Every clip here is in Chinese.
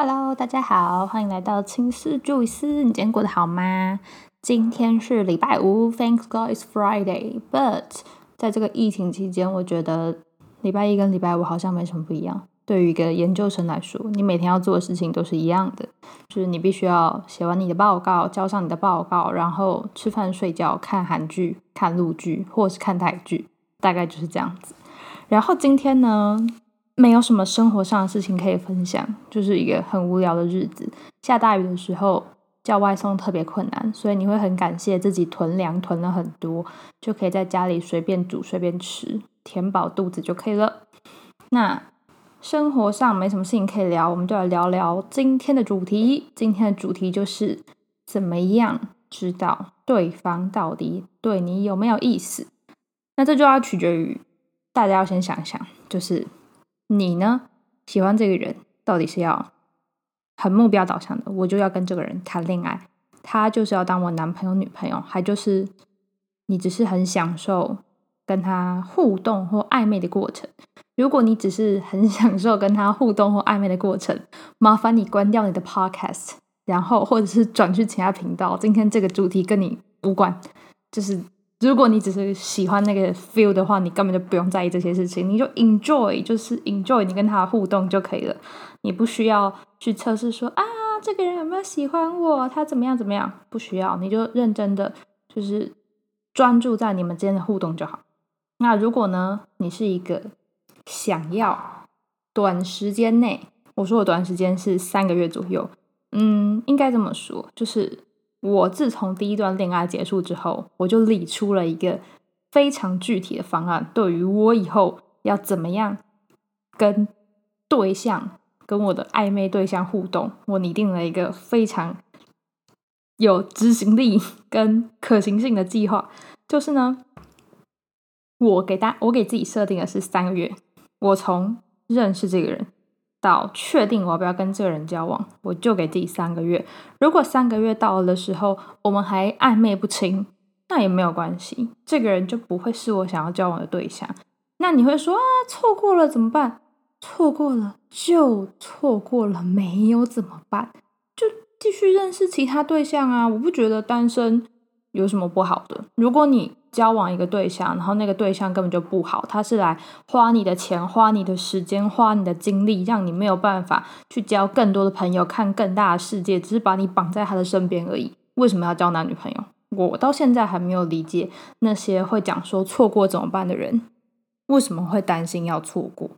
Hello，大家好，欢迎来到青丝注意斯。你今天过得好吗？今天是礼拜五，Thanks God it's Friday。But 在这个疫情期间，我觉得礼拜一跟礼拜五好像没什么不一样。对于一个研究生来说，你每天要做的事情都是一样的，就是你必须要写完你的报告，交上你的报告，然后吃饭、睡觉、看韩剧、看陆剧，或者是看台剧，大概就是这样子。然后今天呢，没有什么生活上的事情可以分享，就是一个很无聊的日子。下大雨的时候叫外送特别困难，所以你会很感谢自己囤粮囤了很多，就可以在家里随便煮随便吃，填饱肚子就可以了。那生活上没什么事情可以聊，我们就来聊聊今天的主题。今天的主题就是怎么样知道对方到底对你有没有意思。那这就要取决于大家要先想想，就是你呢喜欢这个人到底是要很目标导向的，我就要跟这个人谈恋爱，他就是要当我男朋友女朋友，还就是你只是很享受跟他互动或暧昧的过程。如果你只是很享受跟他互动或暧昧的过程，麻烦你关掉你的 podcast，然后或者是转去其他频道。今天这个主题跟你无关。就是如果你只是喜欢那个 feel 的话，你根本就不用在意这些事情，你就 enjoy，就是 enjoy 你跟他互动就可以了。你不需要去测试说啊，这个人有没有喜欢我，他怎么样怎么样，不需要，你就认真的就是专注在你们之间的互动就好。那如果呢，你是一个想要短时间内，我说的短时间是三个月左右，嗯，应该这么说，就是我自从第一段恋爱结束之后，我就理出了一个非常具体的方案，对于我以后要怎么样跟对象、跟我的暧昧对象互动，我拟定了一个非常有执行力跟可行性的计划，就是呢，我给大我给自己设定的是三个月。我从认识这个人到确定我要不要跟这个人交往，我就给自己三个月。如果三个月到了的时候，我们还暧昧不清，那也没有关系，这个人就不会是我想要交往的对象。那你会说啊，错过了怎么办？错过了就错过了，没有怎么办？就继续认识其他对象啊！我不觉得单身有什么不好的。如果你交往一个对象，然后那个对象根本就不好，他是来花你的钱、花你的时间、花你的精力，让你没有办法去交更多的朋友、看更大的世界，只是把你绑在他的身边而已。为什么要交男女朋友？我到现在还没有理解那些会讲说错过怎么办的人，为什么会担心要错过？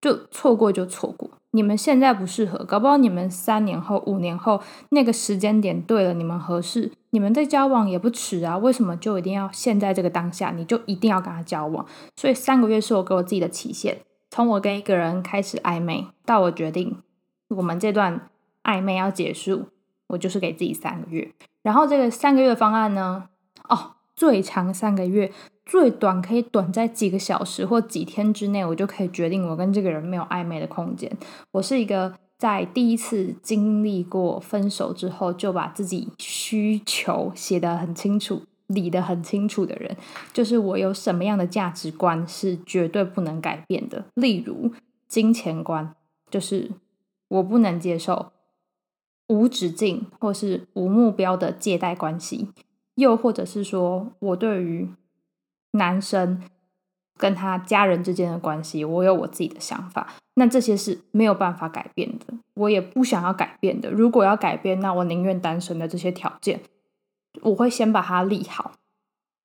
就错过就错过，你们现在不适合，搞不好你们三年后、五年后那个时间点对了，你们合适，你们在交往也不迟啊。为什么就一定要现在这个当下，你就一定要跟他交往？所以三个月是我给我自己的期限，从我跟一个人开始暧昧到我决定我们这段暧昧要结束，我就是给自己三个月。然后这个三个月方案呢，哦，最长三个月。最短可以短在几个小时或几天之内，我就可以决定我跟这个人没有暧昧的空间。我是一个在第一次经历过分手之后，就把自己需求写得很清楚、理得很清楚的人。就是我有什么样的价值观是绝对不能改变的，例如金钱观，就是我不能接受无止境或是无目标的借贷关系，又或者是说我对于男生跟他家人之间的关系，我有我自己的想法，那这些是没有办法改变的，我也不想要改变的。如果要改变，那我宁愿单身的这些条件，我会先把它立好，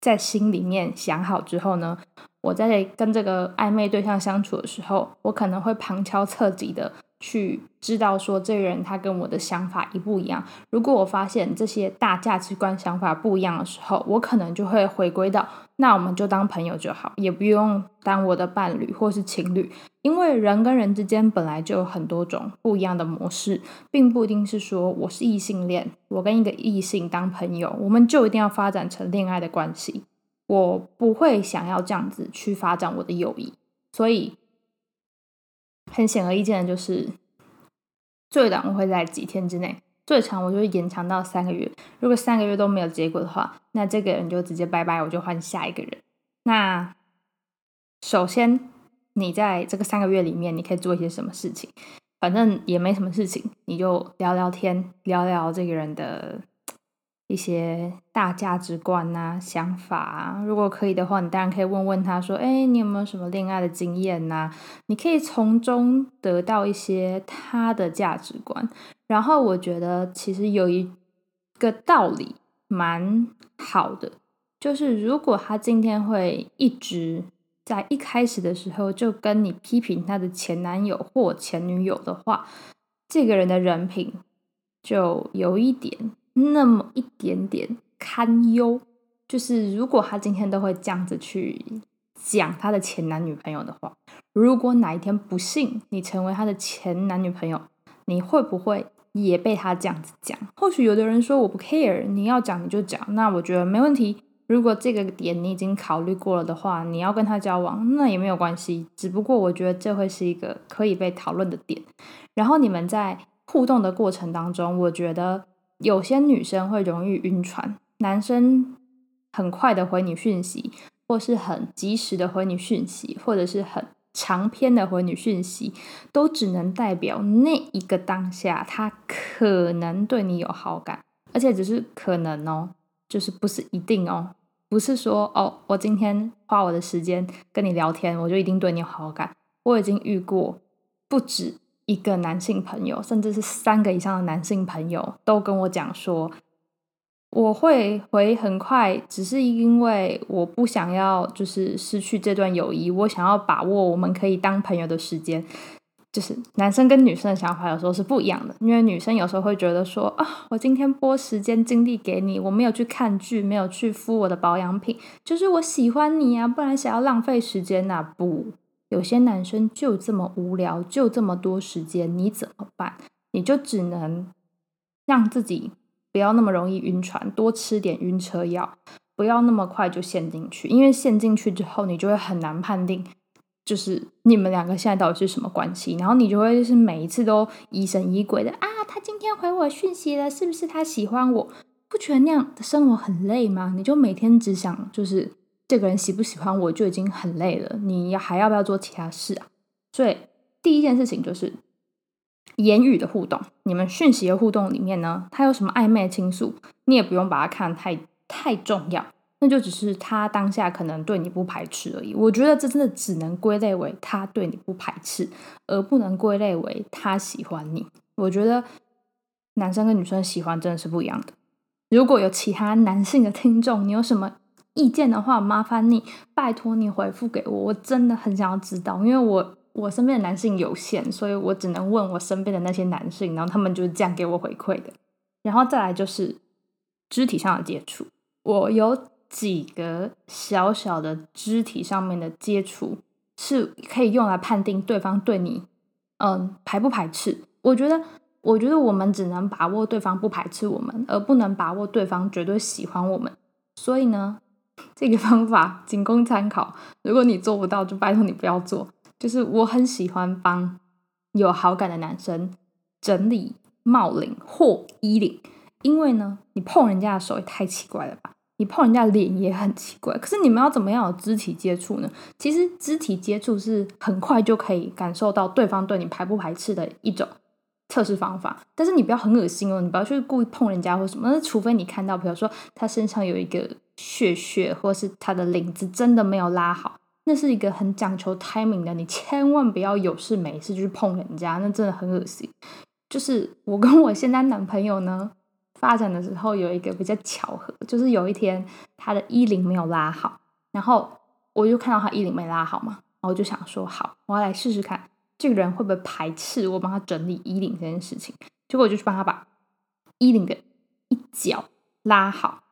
在心里面想好之后呢，我在跟这个暧昧对象相处的时候，我可能会旁敲侧击的。去知道说这个人他跟我的想法一不一样。如果我发现这些大价值观想法不一样的时候，我可能就会回归到那我们就当朋友就好，也不用当我的伴侣或是情侣。因为人跟人之间本来就有很多种不一样的模式，并不一定是说我是异性恋，我跟一个异性当朋友，我们就一定要发展成恋爱的关系。我不会想要这样子去发展我的友谊，所以。很显而易见的就是，最短我会在几天之内，最长我就会延长到三个月。如果三个月都没有结果的话，那这个人就直接拜拜，我就换下一个人。那首先，你在这个三个月里面，你可以做一些什么事情？反正也没什么事情，你就聊聊天，聊聊这个人的一些大价值观啊、想法啊。如果可以的话，你当然可以问问他说：“哎，你有没有什么恋爱的经验呐？”你可以从中得到一些他的价值观。然后我觉得其实有一个道理蛮好的，就是如果他今天会一直。在一开始的时候就跟你批评他的前男友或前女友的话，这个人的人品就有一点那么一点点堪忧。就是如果他今天都会这样子去讲他的前男女朋友的话，如果哪一天不幸你成为他的前男女朋友，你会不会也被他这样子讲？或许有的人说我不 care，你要讲你就讲，那我觉得没问题。如果这个点你已经考虑过了的话，你要跟他交往，那也没有关系。只不过我觉得这会是一个可以被讨论的点。然后你们在互动的过程当中，我觉得有些女生会容易晕船，男生很快的回你讯息，或是很及时的回你讯息，或者是很长篇的回你讯息，都只能代表那一个当下他可能对你有好感，而且只是可能哦，就是不是一定哦。不是说哦，我今天花我的时间跟你聊天，我就一定对你有好感。我已经遇过不止一个男性朋友，甚至是三个以上的男性朋友，都跟我讲说，我会回很快，只是因为我不想要就是失去这段友谊，我想要把握我们可以当朋友的时间。就是男生跟女生的想法有时候是不一样的，因为女生有时候会觉得说啊，我今天拨时间精力给你，我没有去看剧，没有去敷我的保养品，就是我喜欢你啊，不然想要浪费时间呐。不，有些男生就这么无聊，就这么多时间，你怎么办？你就只能让自己不要那么容易晕船，多吃点晕车药，不要那么快就陷进去，因为陷进去之后，你就会很难判定。就是你们两个现在到底是什么关系？然后你就会是每一次都疑神疑鬼的啊，他今天回我讯息了，是不是他喜欢我？不觉得那样的生活很累吗？你就每天只想就是这个人喜不喜欢我就已经很累了，你还要不要做其他事啊？所以第一件事情就是言语的互动，你们讯息的互动里面呢，他有什么暧昧倾诉，你也不用把它看太太重要。那就只是他当下可能对你不排斥而已。我觉得这真的只能归类为他对你不排斥，而不能归类为他喜欢你。我觉得男生跟女生喜欢真的是不一样的。如果有其他男性的听众，你有什么意见的话，麻烦你拜托你回复给我，我真的很想要知道，因为我我身边的男性有限，所以我只能问我身边的那些男性，然后他们就是这样给我回馈的。然后再来就是肢体上的接触，我有。几个小小的肢体上面的接触是可以用来判定对方对你，嗯，排不排斥？我觉得，我觉得我们只能把握对方不排斥我们，而不能把握对方绝对喜欢我们。所以呢，这个方法仅供参考。如果你做不到，就拜托你不要做。就是我很喜欢帮有好感的男生整理帽领或衣领，因为呢，你碰人家的手也太奇怪了吧。你碰人家脸也很奇怪，可是你们要怎么样有肢体接触呢？其实肢体接触是很快就可以感受到对方对你排不排斥的一种测试方法。但是你不要很恶心哦，你不要去故意碰人家或什么。那除非你看到，比如说他身上有一个血血，或是他的领子真的没有拉好，那是一个很讲求 timing 的，你千万不要有事没事就去碰人家，那真的很恶心。就是我跟我现在男朋友呢。发展的时候有一个比较巧合，就是有一天他的衣领没有拉好，然后我就看到他衣领没拉好嘛，然后就想说好，我要来试试看这个人会不会排斥我帮他整理衣领这件事情。结果我就去帮他把衣领的一角拉好，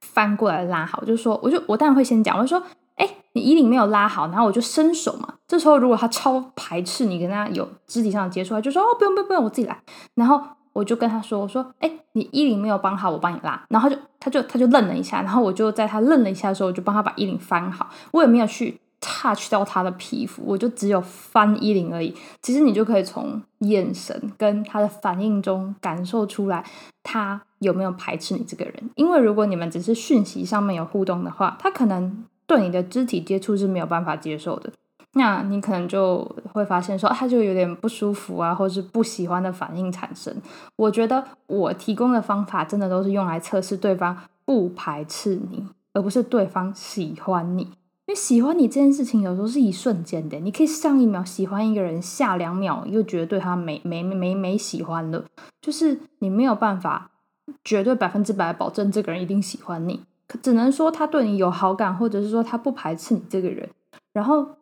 翻过来拉好，就说我就我当然会先讲，我就说哎，你衣领没有拉好，然后我就伸手嘛。这时候如果他超排斥你跟他有肢体上的接触，他就说哦不用不用不用，我自己来，然后。我就跟他说：“我说，哎，你衣领没有绑好，我帮你拉。”然后就他就他就愣了一下，然后我就在他愣了一下的时候，我就帮他把衣领翻好。我也没有去 touch 到他的皮肤，我就只有翻衣领而已。其实你就可以从眼神跟他的反应中感受出来，他有没有排斥你这个人。因为如果你们只是讯息上面有互动的话，他可能对你的肢体接触是没有办法接受的。那你可能就会发现说，他就有点不舒服啊，或是不喜欢的反应产生。我觉得我提供的方法真的都是用来测试对方不排斥你，而不是对方喜欢你。因为喜欢你这件事情有时候是一瞬间的，你可以上一秒喜欢一个人，下两秒又觉得对他没没没没喜欢了，就是你没有办法绝对百分之百保证这个人一定喜欢你，只能说他对你有好感，或者是说他不排斥你这个人。然后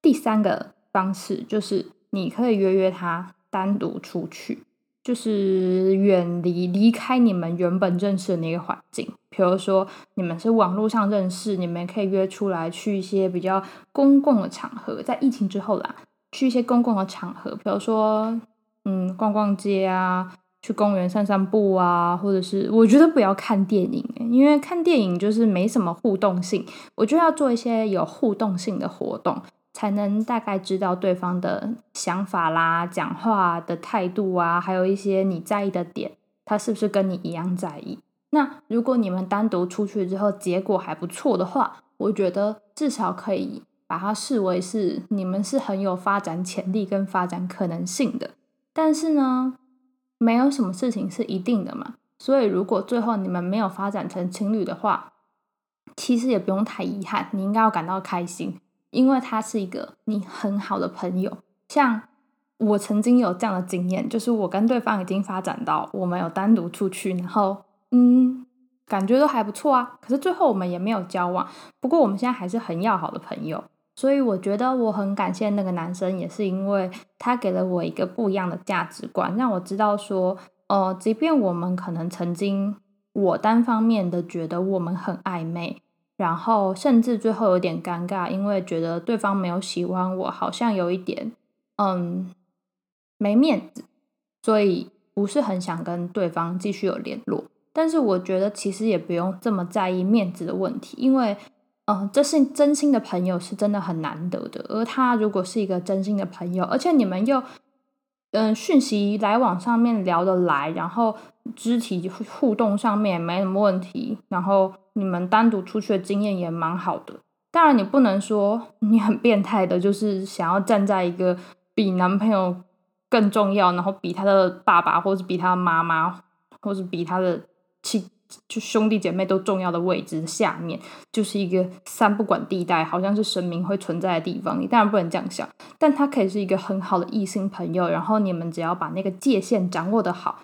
第三个方式就是你可以约约他单独出去。就是远离离开你们原本认识的那个环境，比如说你们是网络上认识，你们可以约出来去一些比较公共的场合，在疫情之后啦，去一些公共的场合，比如说嗯逛逛街啊，去公园散散步啊，或者是我觉得不要看电影，因为看电影就是没什么互动性，我就要做一些有互动性的活动。才能大概知道对方的想法啦、讲话的态度啊，还有一些你在意的点，他是不是跟你一样在意？那如果你们单独出去之后结果还不错的话，我觉得至少可以把它视为是你们是很有发展潜力跟发展可能性的。但是呢，没有什么事情是一定的嘛，所以如果最后你们没有发展成情侣的话，其实也不用太遗憾，你应该要感到开心。因为他是一个你很好的朋友，像我曾经有这样的经验，就是我跟对方已经发展到我们有单独出去，然后嗯，感觉都还不错啊。可是最后我们也没有交往，不过我们现在还是很要好的朋友。所以我觉得我很感谢那个男生，也是因为他给了我一个不一样的价值观，让我知道说，呃，即便我们可能曾经我单方面的觉得我们很暧昧。然后甚至最后有点尴尬，因为觉得对方没有喜欢我，好像有一点嗯没面子，所以不是很想跟对方继续有联络。但是我觉得其实也不用这么在意面子的问题，因为嗯这是真心的朋友是真的很难得的。而他如果是一个真心的朋友，而且你们又嗯讯息来往上面聊得来，然后肢体互动上面也没什么问题，然后。你们单独出去的经验也蛮好的，当然你不能说 你很变态的，就是想要站在一个比男朋友更重要，然后比他的爸爸，或者比他的妈妈，或者比他的亲就兄弟姐妹都重要的位置下面，就是一个三不管地带，好像是神明会存在的地方。你当然不能这样想，但他可以是一个很好的异性朋友，然后你们只要把那个界限掌握的好。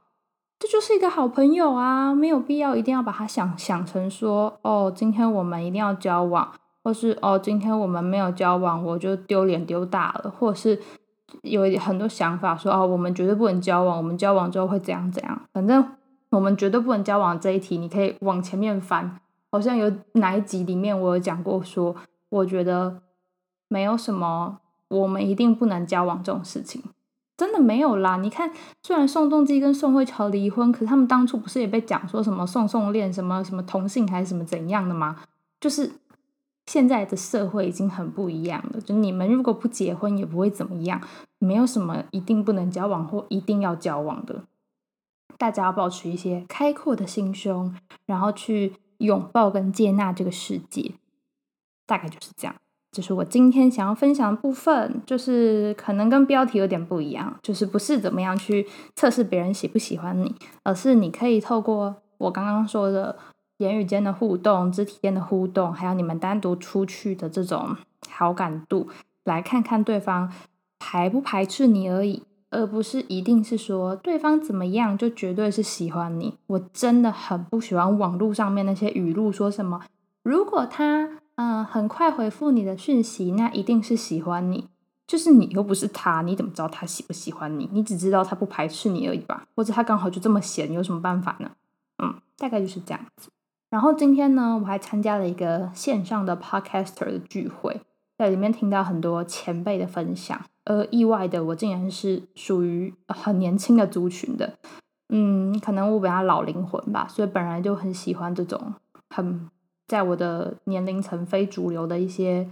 这就是一个好朋友啊，没有必要一定要把他想想成说哦，今天我们一定要交往，或是哦，今天我们没有交往，我就丢脸丢大了，或者是有很多想法说哦，我们绝对不能交往，我们交往之后会怎样怎样。反正我们绝对不能交往这一题，你可以往前面翻，好像有哪一集里面我有讲过说，我觉得没有什么我们一定不能交往这种事情。真的没有啦！你看，虽然宋仲基跟宋慧乔离婚，可是他们当初不是也被讲说什么宋宋恋什么什么同性还是什么怎样的吗？就是现在的社会已经很不一样了。就你们如果不结婚也不会怎么样，没有什么一定不能交往或一定要交往的。大家要保持一些开阔的心胸，然后去拥抱跟接纳这个世界。大概就是这样。就是我今天想要分享的部分，就是可能跟标题有点不一样，就是不是怎么样去测试别人喜不喜欢你，而是你可以透过我刚刚说的言语间的互动、肢体间的互动，还有你们单独出去的这种好感度，来看看对方排不排斥你而已，而不是一定是说对方怎么样就绝对是喜欢你。我真的很不喜欢网络上面那些语录，说什么如果他。嗯，很快回复你的讯息，那一定是喜欢你。就是你又不是他，你怎么知道他喜不喜欢你？你只知道他不排斥你而已吧？或者他刚好就这么闲，有什么办法呢？嗯，大概就是这样子。然后今天呢，我还参加了一个线上的 podcaster 的聚会，在里面听到很多前辈的分享，而意外的我竟然是属于很年轻的族群的。嗯，可能我比较老灵魂吧，所以本来就很喜欢这种很。在我的年龄层非主流的一些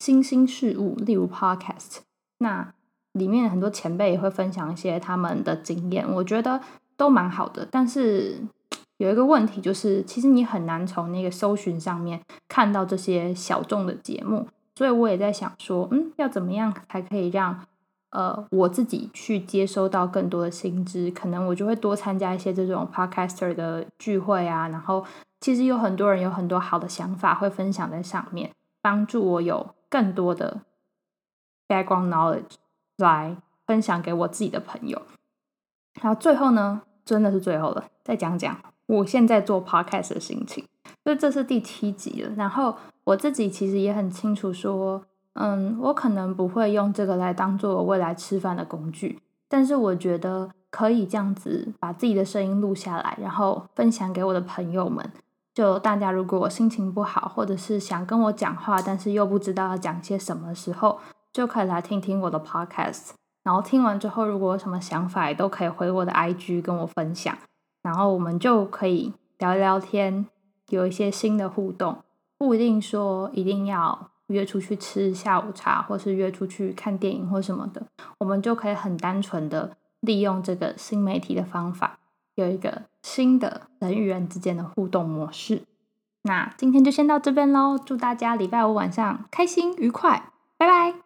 新兴事物，例如 Podcast，那里面很多前辈也会分享一些他们的经验，我觉得都蛮好的。但是有一个问题就是，其实你很难从那个搜寻上面看到这些小众的节目，所以我也在想说，嗯，要怎么样才可以让呃我自己去接收到更多的薪资？可能我就会多参加一些这种 podcaster 的聚会啊，然后其实有很多人有很多好的想法会分享在上面，帮助我有更多的 background knowledge 来分享给我自己的朋友。然后最后呢，真的是最后了，再讲讲我现在做 podcast 的心情。就这是第七集了，然后我自己其实也很清楚说，嗯，我可能不会用这个来当做我未来吃饭的工具，但是我觉得可以这样子把自己的声音录下来，然后分享给我的朋友们。就大家如果心情不好，或者是想跟我讲话，但是又不知道要讲些什么时候，就可以来听听我的 podcast。然后听完之后，如果有什么想法，也都可以回我的 IG 跟我分享，然后我们就可以聊聊天。有一些新的互动，不一定说一定要约出去吃下午茶，或是约出去看电影或什么的，我们就可以很单纯的利用这个新媒体的方法，有一个新的人与人之间的互动模式。那今天就先到这边喽，祝大家礼拜五晚上开心愉快，拜拜。